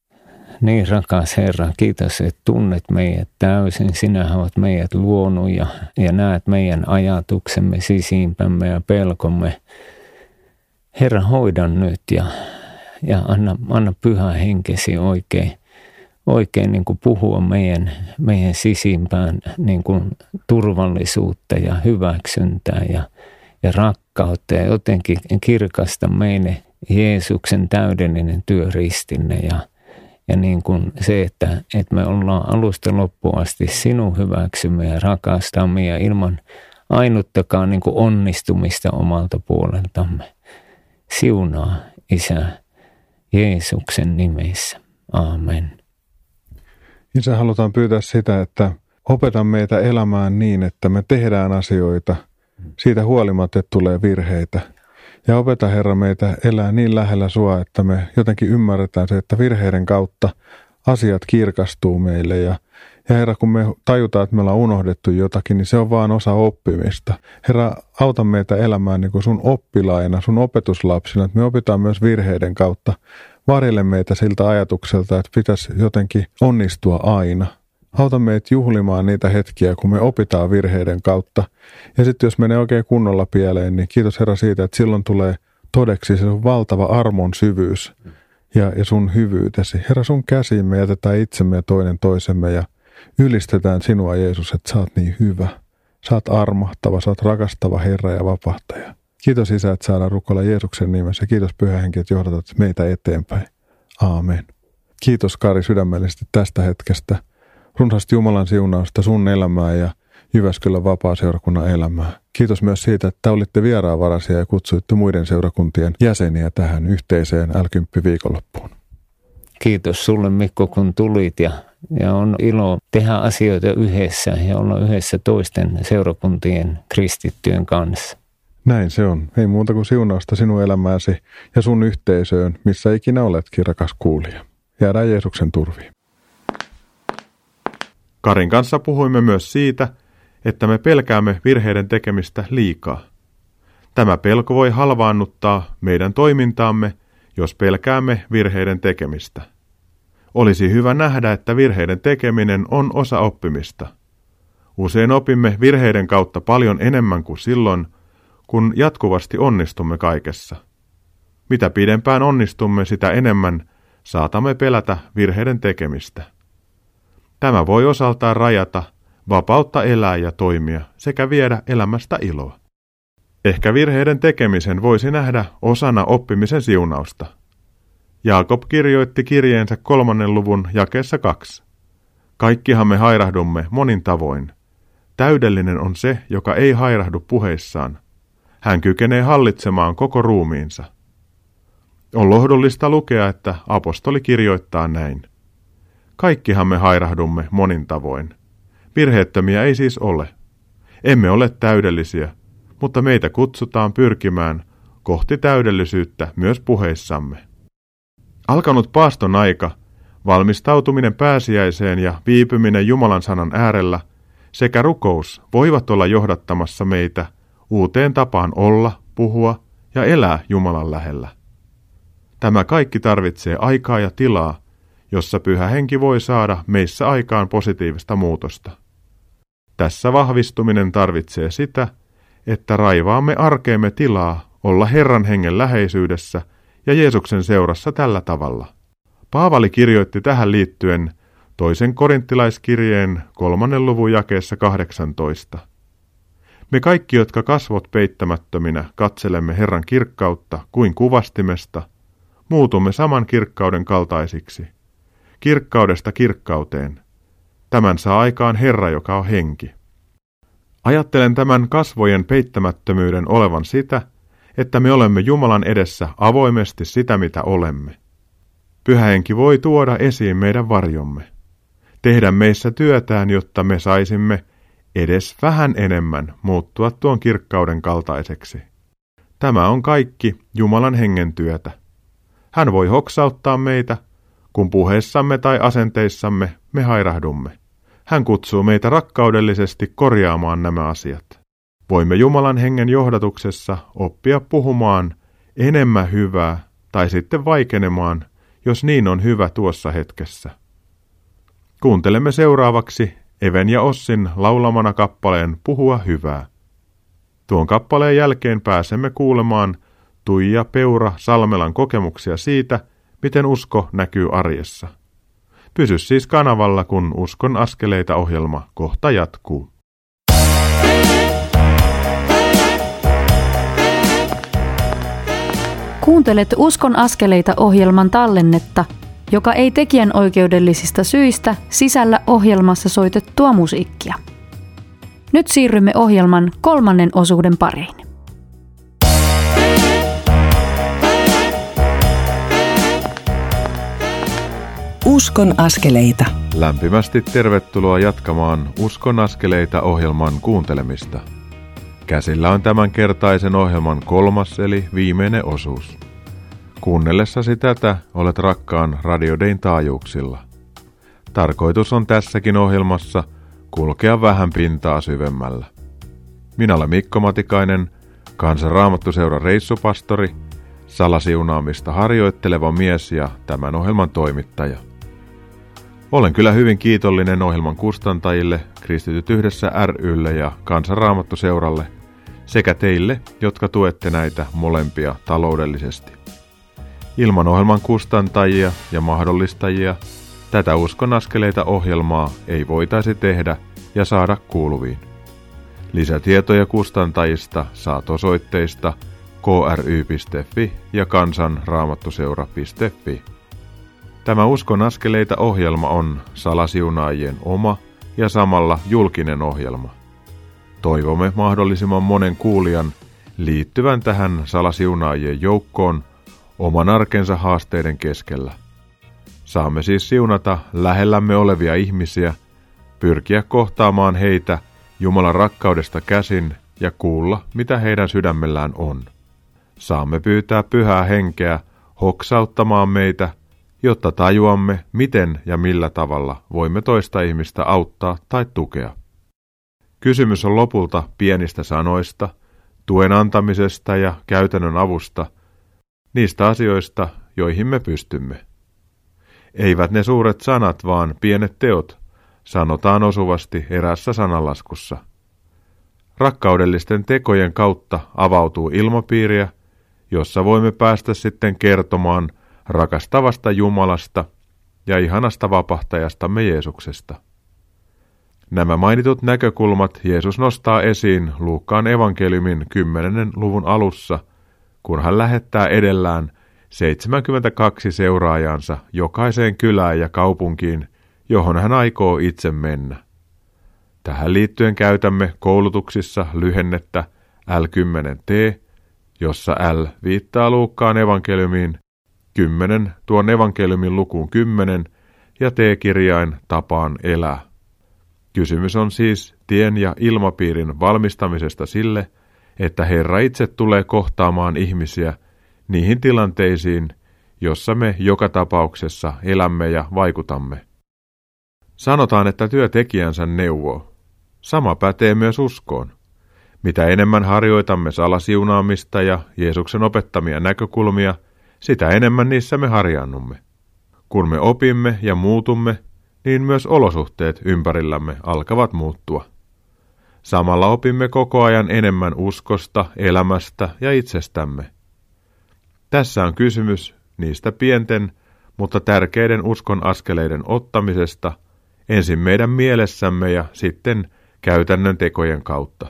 Speaker 4: Niin rakas Herra, kiitos, että tunnet meidät täysin. Sinä olet meidät luonut ja, ja näet meidän ajatuksemme, sisimpämme ja pelkomme. Herra, hoida nyt ja, ja anna, anna pyhä henkesi oikein, oikein niin kuin puhua meidän, meidän sisimpään niin kuin turvallisuutta ja hyväksyntää ja, ja rakkautta ja jotenkin kirkasta meille Jeesuksen täydellinen työ ristinne ja, ja niin kuin se, että, että me ollaan alusta loppuun asti sinun hyväksymme ja rakastamme ja ilman ainuttakaan niin kuin onnistumista omalta puoleltamme. Siunaa, Isä, Jeesuksen nimessä. Amen.
Speaker 5: Isä, halutaan pyytää sitä, että opeta meitä elämään niin, että me tehdään asioita siitä huolimatta, että tulee virheitä – ja opeta Herra meitä elää niin lähellä sua, että me jotenkin ymmärretään se, että virheiden kautta asiat kirkastuu meille. Ja, ja Herra, kun me tajutaan, että me ollaan unohdettu jotakin, niin se on vaan osa oppimista. Herra, auta meitä elämään niin kuin sun oppilaina, sun opetuslapsina, että me opitaan myös virheiden kautta. Varjele meitä siltä ajatukselta, että pitäisi jotenkin onnistua aina. Auta meitä juhlimaan niitä hetkiä, kun me opitaan virheiden kautta. Ja sitten jos menee oikein kunnolla pieleen, niin kiitos Herra siitä, että silloin tulee todeksi se valtava armon syvyys ja, ja sun hyvyytesi. Herra, sun käsiin me jätetään itsemme ja toinen toisemme ja ylistetään sinua Jeesus, että sä oot niin hyvä. Sä oot armahtava, sä oot rakastava Herra ja vapahtaja. Kiitos Isä, että saadaan rukoilla Jeesuksen nimessä. Kiitos Pyhä Henki, että johdatat meitä eteenpäin. Aamen. Kiitos Kari sydämellisesti tästä hetkestä runsaasti Jumalan siunausta sun elämää ja Jyväskylän vapaa-seurakunnan elämää. Kiitos myös siitä, että olitte vieraanvaraisia ja kutsuitte muiden seurakuntien jäseniä tähän yhteiseen l viikonloppuun.
Speaker 4: Kiitos sulle Mikko, kun tulit ja, ja on ilo tehdä asioita yhdessä ja olla yhdessä toisten seurakuntien kristittyjen kanssa.
Speaker 5: Näin se on. Ei muuta kuin siunausta sinun elämääsi ja sun yhteisöön, missä ikinä oletkin, rakas kuulija. Jäädään Jeesuksen turviin. Karin kanssa puhuimme myös siitä, että me pelkäämme virheiden tekemistä liikaa. Tämä pelko voi halvaannuttaa meidän toimintaamme, jos pelkäämme virheiden tekemistä. Olisi hyvä nähdä, että virheiden tekeminen on osa oppimista. Usein opimme virheiden kautta paljon enemmän kuin silloin, kun jatkuvasti onnistumme kaikessa. Mitä pidempään onnistumme, sitä enemmän saatamme pelätä virheiden tekemistä. Tämä voi osaltaan rajata vapautta elää ja toimia sekä viedä elämästä iloa. Ehkä virheiden tekemisen voisi nähdä osana oppimisen siunausta. Jaakob kirjoitti kirjeensä kolmannen luvun jakeessa kaksi. Kaikkihan me hairahdumme monin tavoin. Täydellinen on se, joka ei hairahdu puheissaan. Hän kykenee hallitsemaan koko ruumiinsa. On lohdullista lukea, että apostoli kirjoittaa näin. Kaikkihan me hairahdumme monin tavoin. Virheettömiä ei siis ole. Emme ole täydellisiä, mutta meitä kutsutaan pyrkimään kohti täydellisyyttä myös puheissamme. Alkanut paaston aika, valmistautuminen pääsiäiseen ja viipyminen Jumalan sanan äärellä sekä rukous voivat olla johdattamassa meitä uuteen tapaan olla, puhua ja elää Jumalan lähellä.
Speaker 2: Tämä kaikki tarvitsee aikaa ja tilaa, jossa pyhä henki voi saada meissä aikaan positiivista muutosta. Tässä vahvistuminen tarvitsee sitä, että raivaamme arkeemme tilaa olla Herran hengen läheisyydessä ja Jeesuksen seurassa tällä tavalla. Paavali kirjoitti tähän liittyen toisen korinttilaiskirjeen kolmannen luvun jakeessa 18. Me kaikki, jotka kasvot peittämättöminä katselemme Herran kirkkautta kuin kuvastimesta, muutumme saman kirkkauden kaltaisiksi. Kirkkaudesta kirkkauteen. Tämän saa aikaan Herra, joka on henki. Ajattelen tämän kasvojen peittämättömyyden olevan sitä, että me olemme Jumalan edessä avoimesti sitä, mitä olemme. Pyhähenki voi tuoda esiin meidän varjomme, tehdä meissä työtään, jotta me saisimme edes vähän enemmän muuttua tuon kirkkauden kaltaiseksi. Tämä on kaikki Jumalan hengen työtä. Hän voi hoksauttaa meitä, kun puheessamme tai asenteissamme me hairahdumme. Hän kutsuu meitä rakkaudellisesti korjaamaan nämä asiat. Voimme Jumalan hengen johdatuksessa oppia puhumaan enemmän hyvää tai sitten vaikenemaan, jos niin on hyvä tuossa hetkessä. Kuuntelemme seuraavaksi Even ja Ossin laulamana kappaleen Puhua hyvää. Tuon kappaleen jälkeen pääsemme kuulemaan Tuija Peura Salmelan kokemuksia siitä, miten usko näkyy arjessa. Pysy siis kanavalla, kun Uskon askeleita ohjelma kohta jatkuu.
Speaker 6: Kuuntelet Uskon askeleita ohjelman tallennetta, joka ei tekijän oikeudellisista syistä sisällä ohjelmassa soitettua musiikkia. Nyt siirrymme ohjelman kolmannen osuuden pariin.
Speaker 1: Uskon askeleita.
Speaker 2: Lämpimästi tervetuloa jatkamaan Uskon askeleita ohjelman kuuntelemista. Käsillä on tämän kertaisen ohjelman kolmas eli viimeinen osuus. Kuunnellessasi tätä olet rakkaan radiodein taajuuksilla. Tarkoitus on tässäkin ohjelmassa kulkea vähän pintaa syvemmällä. Minä olen Mikko Matikainen, kansanraamattuseuran reissupastori, salasiunaamista harjoitteleva mies ja tämän ohjelman toimittaja. Olen kyllä hyvin kiitollinen ohjelman kustantajille, Kristityt yhdessä rylle ja Kansanraamattuseuralle sekä teille, jotka tuette näitä molempia taloudellisesti. Ilman ohjelman kustantajia ja mahdollistajia tätä uskon askeleita ohjelmaa ei voitaisi tehdä ja saada kuuluviin. Lisätietoja kustantajista saat osoitteista kry.fi ja kansanraamattuseura.fi. Tämä Uskon askeleita ohjelma on salasiunaajien oma ja samalla julkinen ohjelma. Toivomme mahdollisimman monen kuulijan liittyvän tähän salasiunaajien joukkoon oman arkensa haasteiden keskellä. Saamme siis siunata lähellämme olevia ihmisiä, pyrkiä kohtaamaan heitä Jumalan rakkaudesta käsin ja kuulla, mitä heidän sydämellään on. Saamme pyytää pyhää henkeä hoksauttamaan meitä jotta tajuamme, miten ja millä tavalla voimme toista ihmistä auttaa tai tukea. Kysymys on lopulta pienistä sanoista, tuen antamisesta ja käytännön avusta, niistä asioista, joihin me pystymme. Eivät ne suuret sanat, vaan pienet teot, sanotaan osuvasti erässä sanalaskussa. Rakkaudellisten tekojen kautta avautuu ilmapiiriä, jossa voimme päästä sitten kertomaan rakastavasta Jumalasta ja ihanasta vapahtajastamme Jeesuksesta. Nämä mainitut näkökulmat Jeesus nostaa esiin Luukkaan evankeliumin 10. luvun alussa, kun hän lähettää edellään 72 seuraajansa jokaiseen kylään ja kaupunkiin, johon hän aikoo itse mennä. Tähän liittyen käytämme koulutuksissa lyhennettä L10T, jossa L viittaa Luukkaan evankeliumiin 10 tuon evankeliumin lukuun 10 ja T-kirjain tapaan elää. Kysymys on siis tien ja ilmapiirin valmistamisesta sille, että Herra itse tulee kohtaamaan ihmisiä niihin tilanteisiin, jossa me joka tapauksessa elämme ja vaikutamme. Sanotaan, että työtekijänsä neuvoo. Sama pätee myös uskoon. Mitä enemmän harjoitamme salasiunaamista ja Jeesuksen opettamia näkökulmia – sitä enemmän niissä me harjaannumme. Kun me opimme ja muutumme, niin myös olosuhteet ympärillämme alkavat muuttua. Samalla opimme koko ajan enemmän uskosta, elämästä ja itsestämme. Tässä on kysymys niistä pienten, mutta tärkeiden uskon askeleiden ottamisesta ensin meidän mielessämme ja sitten käytännön tekojen kautta.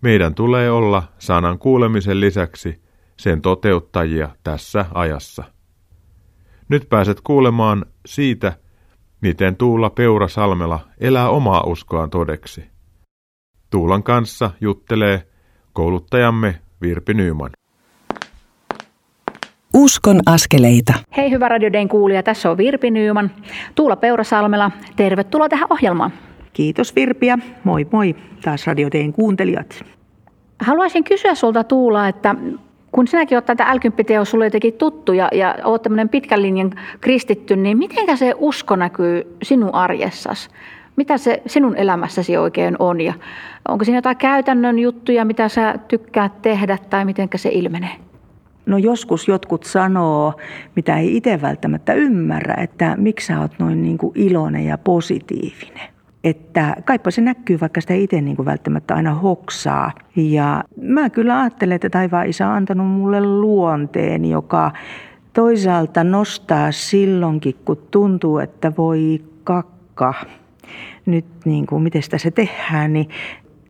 Speaker 2: Meidän tulee olla sanan kuulemisen lisäksi sen toteuttajia tässä ajassa. Nyt pääset kuulemaan siitä, miten Tuula Peura Salmela elää omaa uskoaan todeksi. Tuulan kanssa juttelee kouluttajamme Virpi Nyyman.
Speaker 1: Uskon askeleita.
Speaker 6: Hei hyvä Radio Dayn kuulija, tässä on Virpi Nyyman. Tuula Peurasalmela, tervetuloa tähän ohjelmaan.
Speaker 7: Kiitos Virpiä. Moi moi taas Radio Dayn kuuntelijat.
Speaker 6: Haluaisin kysyä sulta Tuula, että kun sinäkin olet tätä l sulle jotenkin tuttu ja, ja olet tämmöinen pitkän linjan kristitty, niin miten se usko näkyy sinun arjessasi? Mitä se sinun elämässäsi oikein on ja onko siinä jotain käytännön juttuja, mitä sä tykkäät tehdä tai miten se ilmenee?
Speaker 7: No joskus jotkut sanoo, mitä ei itse välttämättä ymmärrä, että miksi sä oot noin niin kuin iloinen ja positiivinen. Että kaipa se näkyy, vaikka sitä itse niin kuin välttämättä aina hoksaa. Ja mä kyllä ajattelen, että taivaan isä on antanut mulle luonteen, joka toisaalta nostaa silloinkin, kun tuntuu, että voi kakka nyt niin kuin, miten sitä se tehdään, niin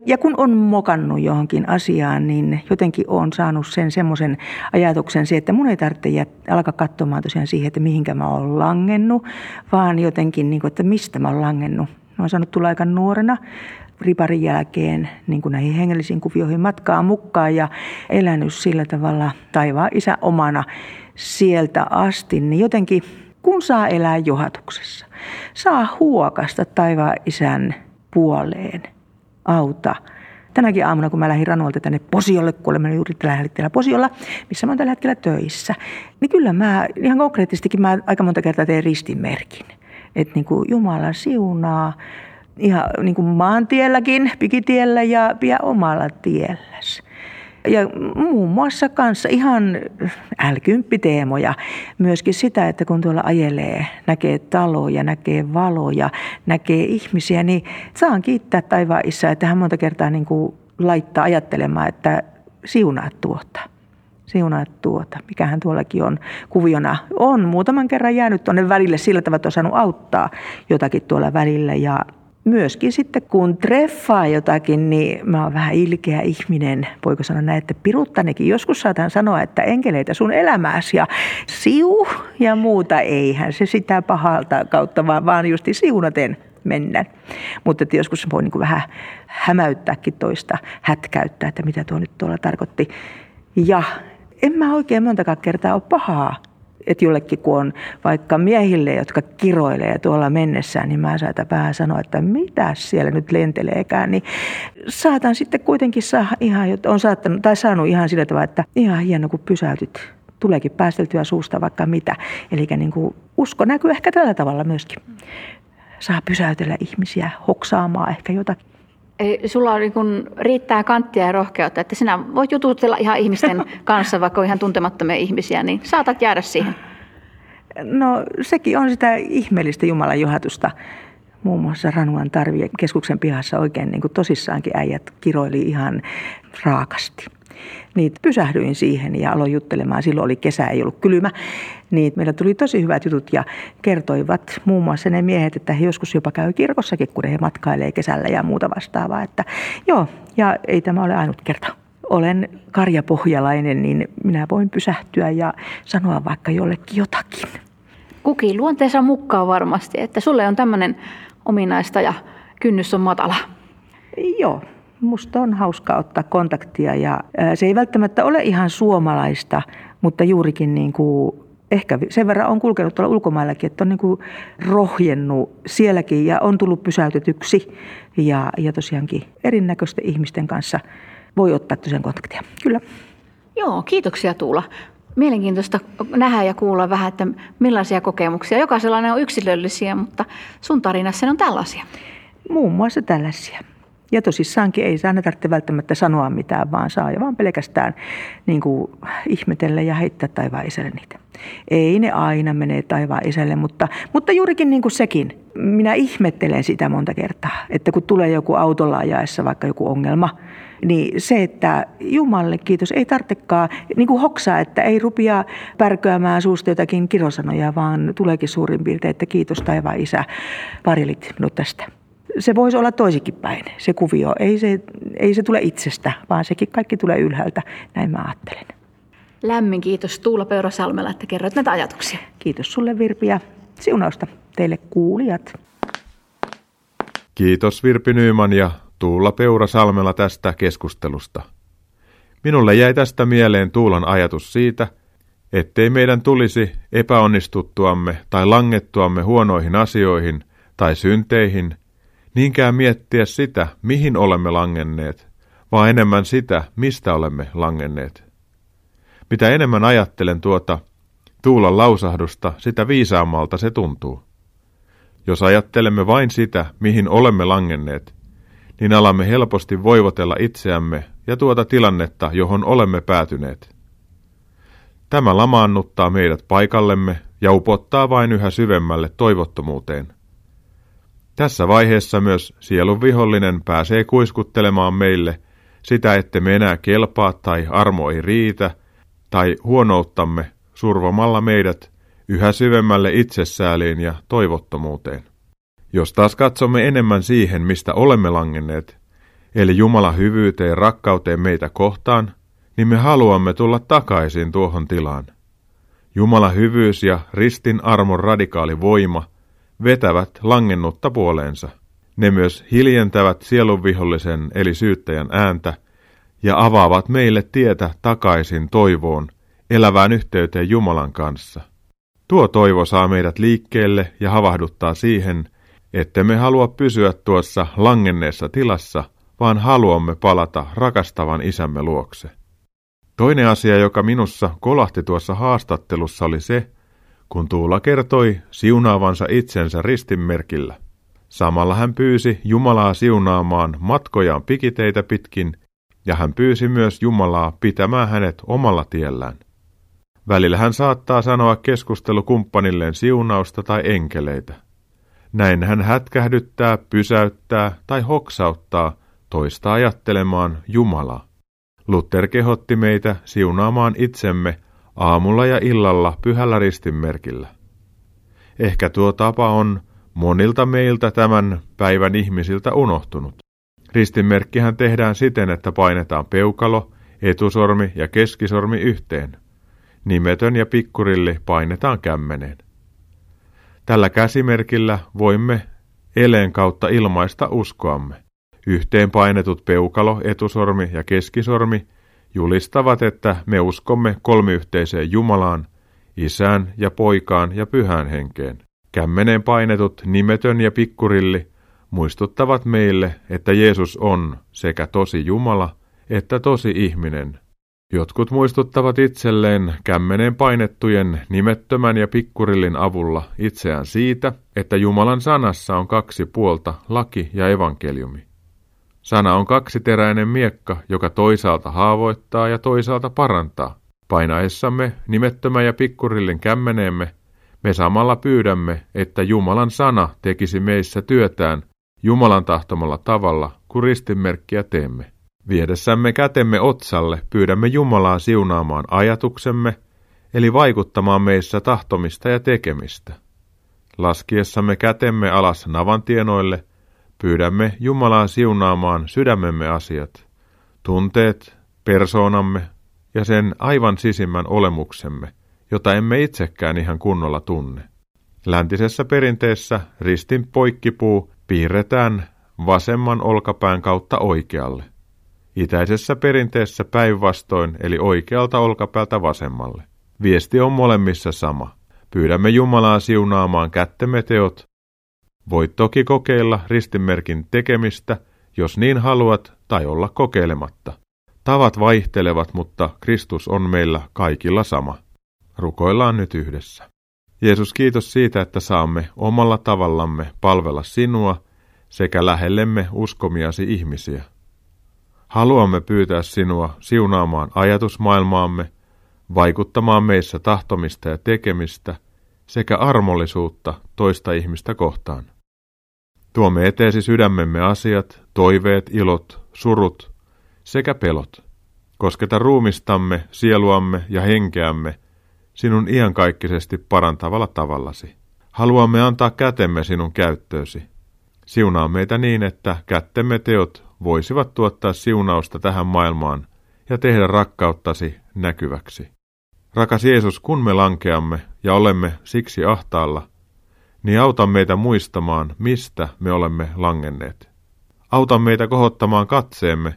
Speaker 7: ja kun on mokannut johonkin asiaan, niin jotenkin on saanut sen semmoisen ajatuksen että mun ei tarvitse alkaa katsomaan tosiaan siihen, että mihinkä mä oon langennut, vaan jotenkin, niin kuin, että mistä mä oon langennut. Mä oon saanut tulla aika nuorena riparin jälkeen niin kuin näihin hengellisiin kuvioihin matkaa mukaan ja elänyt sillä tavalla taivaan isä omana sieltä asti, niin jotenkin kun saa elää johatuksessa, saa huokasta taivaan isän puoleen – auta. Tänäkin aamuna, kun mä lähdin Ranualta tänne Posiolle, kun olemme juuri tällä hetkellä Posiolla, missä mä oon tällä hetkellä töissä, niin kyllä mä ihan konkreettistikin mä aika monta kertaa teen ristinmerkin. Että niin kuin Jumala siunaa ihan niin kuin maantielläkin, pikitiellä ja vielä omalla tielläsi ja muun muassa kanssa ihan L10-teemoja. Myöskin sitä, että kun tuolla ajelee, näkee taloja, näkee valoja, näkee ihmisiä, niin saan kiittää taivaan isää, että hän monta kertaa niin kuin laittaa ajattelemaan, että siunaa tuota siunaa tuota, mikähän tuollakin on kuviona. On muutaman kerran jäänyt tuonne välille sillä tavalla, että on saanut auttaa jotakin tuolla välillä ja myöskin sitten kun treffaa jotakin, niin mä oon vähän ilkeä ihminen. Voiko sanoa näin, että piruttanekin. Joskus saatan sanoa, että enkeleitä sun elämääsi ja siu ja muuta. Eihän se sitä pahalta kautta, vaan, vaan justi siunaten mennä. Mutta että joskus voi niin vähän hämäyttääkin toista, hätkäyttää, että mitä tuo nyt tuolla tarkoitti. Ja en mä oikein montakaan kertaa ole pahaa että jollekin kun on vaikka miehille, jotka kiroilee tuolla mennessään, niin mä saatan vähän sanoa, että mitä siellä nyt lenteleekään, niin saatan sitten kuitenkin saa ihan, on saattanut, tai saanut ihan sillä tavalla, että ihan hieno kun pysäytyt, tuleekin päästeltyä suusta vaikka mitä. Eli niin kuin usko näkyy ehkä tällä tavalla myöskin. Saa pysäytellä ihmisiä hoksaamaan ehkä jotakin.
Speaker 6: Ei, sulla on, niin kun, riittää kanttia ja rohkeutta, että sinä voit jututella ihan ihmisten kanssa, vaikka on ihan tuntemattomia ihmisiä, niin saatat jäädä siihen.
Speaker 7: No sekin on sitä ihmeellistä Jumalan johatusta. Muun muassa Ranuan tarvien keskuksen pihassa oikein niin kuin tosissaankin äijät kiroili ihan raakasti niin pysähdyin siihen ja aloin juttelemaan. Silloin oli kesä, ei ollut kylmä. Niin meillä tuli tosi hyvät jutut ja kertoivat muun muassa ne miehet, että he joskus jopa käy kirkossakin, kun he matkailee kesällä ja muuta vastaavaa. Että joo, ja ei tämä ole ainut kerta. Olen karjapohjalainen, niin minä voin pysähtyä ja sanoa vaikka jollekin jotakin.
Speaker 6: Kuki luonteensa mukaan varmasti, että sulle on tämmöinen ominaista ja kynnys on matala.
Speaker 7: Joo, Musta on hauska ottaa kontaktia ja se ei välttämättä ole ihan suomalaista, mutta juurikin niin kuin ehkä sen verran on kulkenut tuolla ulkomaillakin, että on niin kuin rohjennut sielläkin ja on tullut pysäytetyksi ja, ja tosiaankin erinäköisten ihmisten kanssa voi ottaa tosiaan kontaktia. Kyllä.
Speaker 6: Joo, kiitoksia Tuula. Mielenkiintoista nähdä ja kuulla vähän, että millaisia kokemuksia. Jokaisella ne on yksilöllisiä, mutta sun tarinassa on tällaisia.
Speaker 7: Muun muassa tällaisia. Ja tosissaankin ei saa tarvitse välttämättä sanoa mitään, vaan saa ja vaan pelkästään niin kuin, ihmetellä ja heittää taivaan isälle niitä. Ei ne aina mene taivaan isälle, mutta, mutta juurikin niin kuin sekin. Minä ihmettelen sitä monta kertaa, että kun tulee joku autolla ajaessa vaikka joku ongelma, niin se, että Jumalle kiitos, ei tarvitsekaan niin kuin hoksaa, että ei rupia pärköämään suusta jotakin kirosanoja, vaan tuleekin suurin piirtein, että kiitos taivaan isä, parilit minut tästä se voisi olla toisikin päin, se kuvio. Ei se, ei se tule itsestä, vaan sekin kaikki tulee ylhäältä, näin mä ajattelen.
Speaker 6: Lämmin kiitos Tuula Peurasalmela, että kerroit näitä ajatuksia.
Speaker 7: Kiitos sulle Virpi ja siunausta teille kuulijat.
Speaker 2: Kiitos Virpi Nyyman ja Tuula Peurasalmela tästä keskustelusta. Minulle jäi tästä mieleen Tuulan ajatus siitä, ettei meidän tulisi epäonnistuttuamme tai langettuamme huonoihin asioihin tai synteihin – niinkään miettiä sitä, mihin olemme langenneet, vaan enemmän sitä, mistä olemme langenneet. Mitä enemmän ajattelen tuota Tuulan lausahdusta, sitä viisaammalta se tuntuu. Jos ajattelemme vain sitä, mihin olemme langenneet, niin alamme helposti voivotella itseämme ja tuota tilannetta, johon olemme päätyneet. Tämä lamaannuttaa meidät paikallemme ja upottaa vain yhä syvemmälle toivottomuuteen – tässä vaiheessa myös sielun vihollinen pääsee kuiskuttelemaan meille sitä, että me enää kelpaa tai armo ei riitä, tai huonouttamme survomalla meidät yhä syvemmälle itsesääliin ja toivottomuuteen. Jos taas katsomme enemmän siihen, mistä olemme langenneet, eli Jumalan hyvyyteen rakkauteen meitä kohtaan, niin me haluamme tulla takaisin tuohon tilaan. Jumalan hyvyys ja ristin armon radikaali voima – vetävät langennutta puoleensa. Ne myös hiljentävät sielunvihollisen eli syyttäjän ääntä ja avaavat meille tietä takaisin toivoon, elävään yhteyteen Jumalan kanssa. Tuo toivo saa meidät liikkeelle ja havahduttaa siihen, että me halua pysyä tuossa langenneessa tilassa, vaan haluamme palata rakastavan isämme luokse. Toinen asia, joka minussa kolahti tuossa haastattelussa, oli se, kun Tuula kertoi siunaavansa itsensä ristinmerkillä. Samalla hän pyysi Jumalaa siunaamaan matkojaan pikiteitä pitkin, ja hän pyysi myös Jumalaa pitämään hänet omalla tiellään. Välillä hän saattaa sanoa keskustelukumppanilleen siunausta tai enkeleitä. Näin hän hätkähdyttää, pysäyttää tai hoksauttaa toista ajattelemaan Jumalaa. Luther kehotti meitä siunaamaan itsemme aamulla ja illalla pyhällä ristinmerkillä. Ehkä tuo tapa on monilta meiltä tämän päivän ihmisiltä unohtunut. Ristinmerkkihän tehdään siten, että painetaan peukalo, etusormi ja keskisormi yhteen. Nimetön ja pikkurilli painetaan kämmeneen. Tällä käsimerkillä voimme eleen kautta ilmaista uskoamme. Yhteen painetut peukalo, etusormi ja keskisormi julistavat, että me uskomme kolmiyhteiseen Jumalaan, Isään ja Poikaan ja Pyhään Henkeen. Kämmeneen painetut nimetön ja pikkurilli muistuttavat meille, että Jeesus on sekä tosi Jumala että tosi ihminen. Jotkut muistuttavat itselleen kämmeneen painettujen nimettömän ja pikkurillin avulla itseään siitä, että Jumalan sanassa on kaksi puolta, laki ja evankeliumi. Sana on kaksiteräinen miekka, joka toisaalta haavoittaa ja toisaalta parantaa. Painaessamme nimettömän ja pikkurillin kämmeneemme, me samalla pyydämme, että Jumalan sana tekisi meissä työtään Jumalan tahtomalla tavalla, kun ristinmerkkiä teemme. Viedessämme kätemme otsalle pyydämme Jumalaa siunaamaan ajatuksemme, eli vaikuttamaan meissä tahtomista ja tekemistä. Laskiessamme kätemme alas navantienoille Pyydämme Jumalaa siunaamaan sydämemme asiat, tunteet, persoonamme ja sen aivan sisimmän olemuksemme, jota emme itsekään ihan kunnolla tunne. Läntisessä perinteessä ristin poikkipuu piirretään vasemman olkapään kautta oikealle. Itäisessä perinteessä päinvastoin, eli oikealta olkapäältä vasemmalle. Viesti on molemmissa sama. Pyydämme Jumalaa siunaamaan kättemme teot Voit toki kokeilla ristinmerkin tekemistä, jos niin haluat, tai olla kokeilematta. Tavat vaihtelevat, mutta Kristus on meillä kaikilla sama. Rukoillaan nyt yhdessä. Jeesus, kiitos siitä, että saamme omalla tavallamme palvella sinua sekä lähellemme uskomiasi ihmisiä. Haluamme pyytää sinua siunaamaan ajatusmaailmaamme, vaikuttamaan meissä tahtomista ja tekemistä sekä armollisuutta toista ihmistä kohtaan. Tuomme eteesi sydämemme asiat, toiveet, ilot, surut sekä pelot. Kosketa ruumistamme, sieluamme ja henkeämme sinun iankaikkisesti parantavalla tavallasi. Haluamme antaa kätemme sinun käyttöösi. Siunaa meitä niin, että kättemme teot voisivat tuottaa siunausta tähän maailmaan ja tehdä rakkauttasi näkyväksi. Rakas Jeesus, kun me lankeamme ja olemme siksi ahtaalla, niin auta meitä muistamaan, mistä me olemme langenneet. Auta meitä kohottamaan katseemme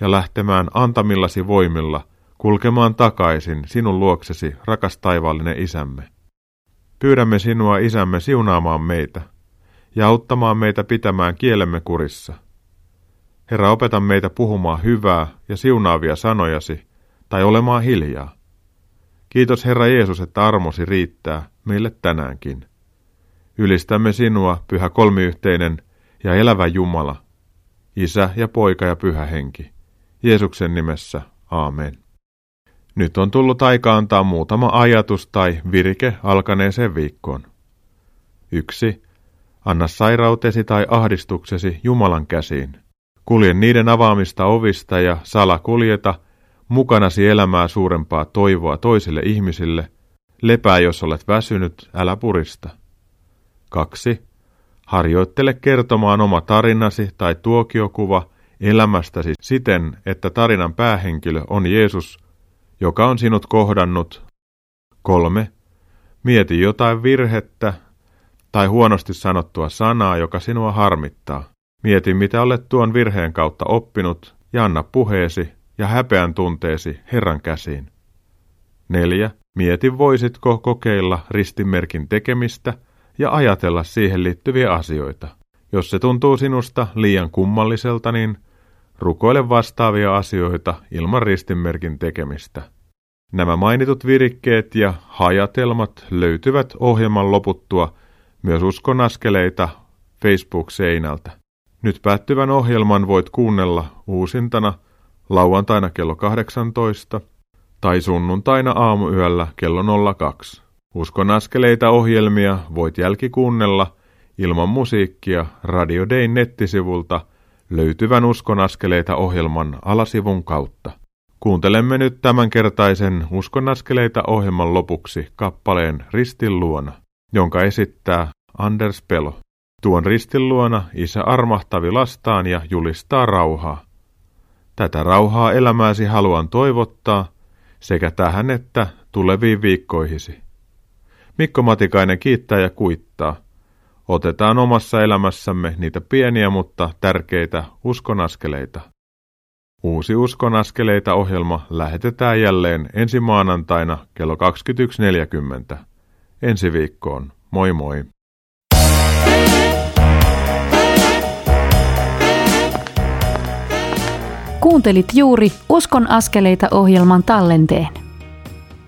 Speaker 2: ja lähtemään antamillasi voimilla kulkemaan takaisin sinun luoksesi, rakas taivaallinen isämme. Pyydämme sinua, isämme, siunaamaan meitä ja auttamaan meitä pitämään kielemme kurissa. Herra, opeta meitä puhumaan hyvää ja siunaavia sanojasi tai olemaan hiljaa. Kiitos Herra Jeesus, että armosi riittää meille tänäänkin. Ylistämme sinua, pyhä kolmiyhteinen ja elävä Jumala, Isä ja Poika ja Pyhä Henki. Jeesuksen nimessä, aamen. Nyt on tullut aika antaa muutama ajatus tai virike alkaneeseen viikkoon. 1. Anna sairautesi tai ahdistuksesi Jumalan käsiin. Kulje niiden avaamista ovista ja sala kuljeta mukanasi elämää suurempaa toivoa toisille ihmisille. Lepää, jos olet väsynyt, älä purista. 2. Harjoittele kertomaan oma tarinasi tai tuokiokuva elämästäsi siten, että tarinan päähenkilö on Jeesus, joka on sinut kohdannut. 3. Mieti jotain virhettä tai huonosti sanottua sanaa, joka sinua harmittaa. Mieti, mitä olet tuon virheen kautta oppinut, ja anna puheesi ja häpeän tunteesi Herran käsiin. 4. Mieti, voisitko kokeilla ristinmerkin tekemistä ja ajatella siihen liittyviä asioita. Jos se tuntuu sinusta liian kummalliselta, niin rukoile vastaavia asioita ilman ristinmerkin tekemistä. Nämä mainitut virikkeet ja hajatelmat löytyvät ohjelman loputtua myös uskon askeleita Facebook-seinältä. Nyt päättyvän ohjelman voit kuunnella uusintana lauantaina kello 18 tai sunnuntaina aamuyöllä kello 02. Uskon askeleita ohjelmia voit jälkikuunnella ilman musiikkia Radio Dayn nettisivulta löytyvän Uskon askeleita ohjelman alasivun kautta. Kuuntelemme nyt tämänkertaisen Uskon askeleita ohjelman lopuksi kappaleen Ristin luona, jonka esittää Anders Pelo. Tuon ristin luona isä armahtavi lastaan ja julistaa rauhaa. Tätä rauhaa elämääsi haluan toivottaa sekä tähän että tuleviin viikkoihisi. Mikko Matikainen kiittää ja kuittaa. Otetaan omassa elämässämme niitä pieniä, mutta tärkeitä uskonaskeleita. Uusi uskonaskeleita ohjelma lähetetään jälleen ensi maanantaina kello 21.40. Ensi viikkoon. Moi moi!
Speaker 6: Kuuntelit juuri Uskon askeleita ohjelman tallenteen.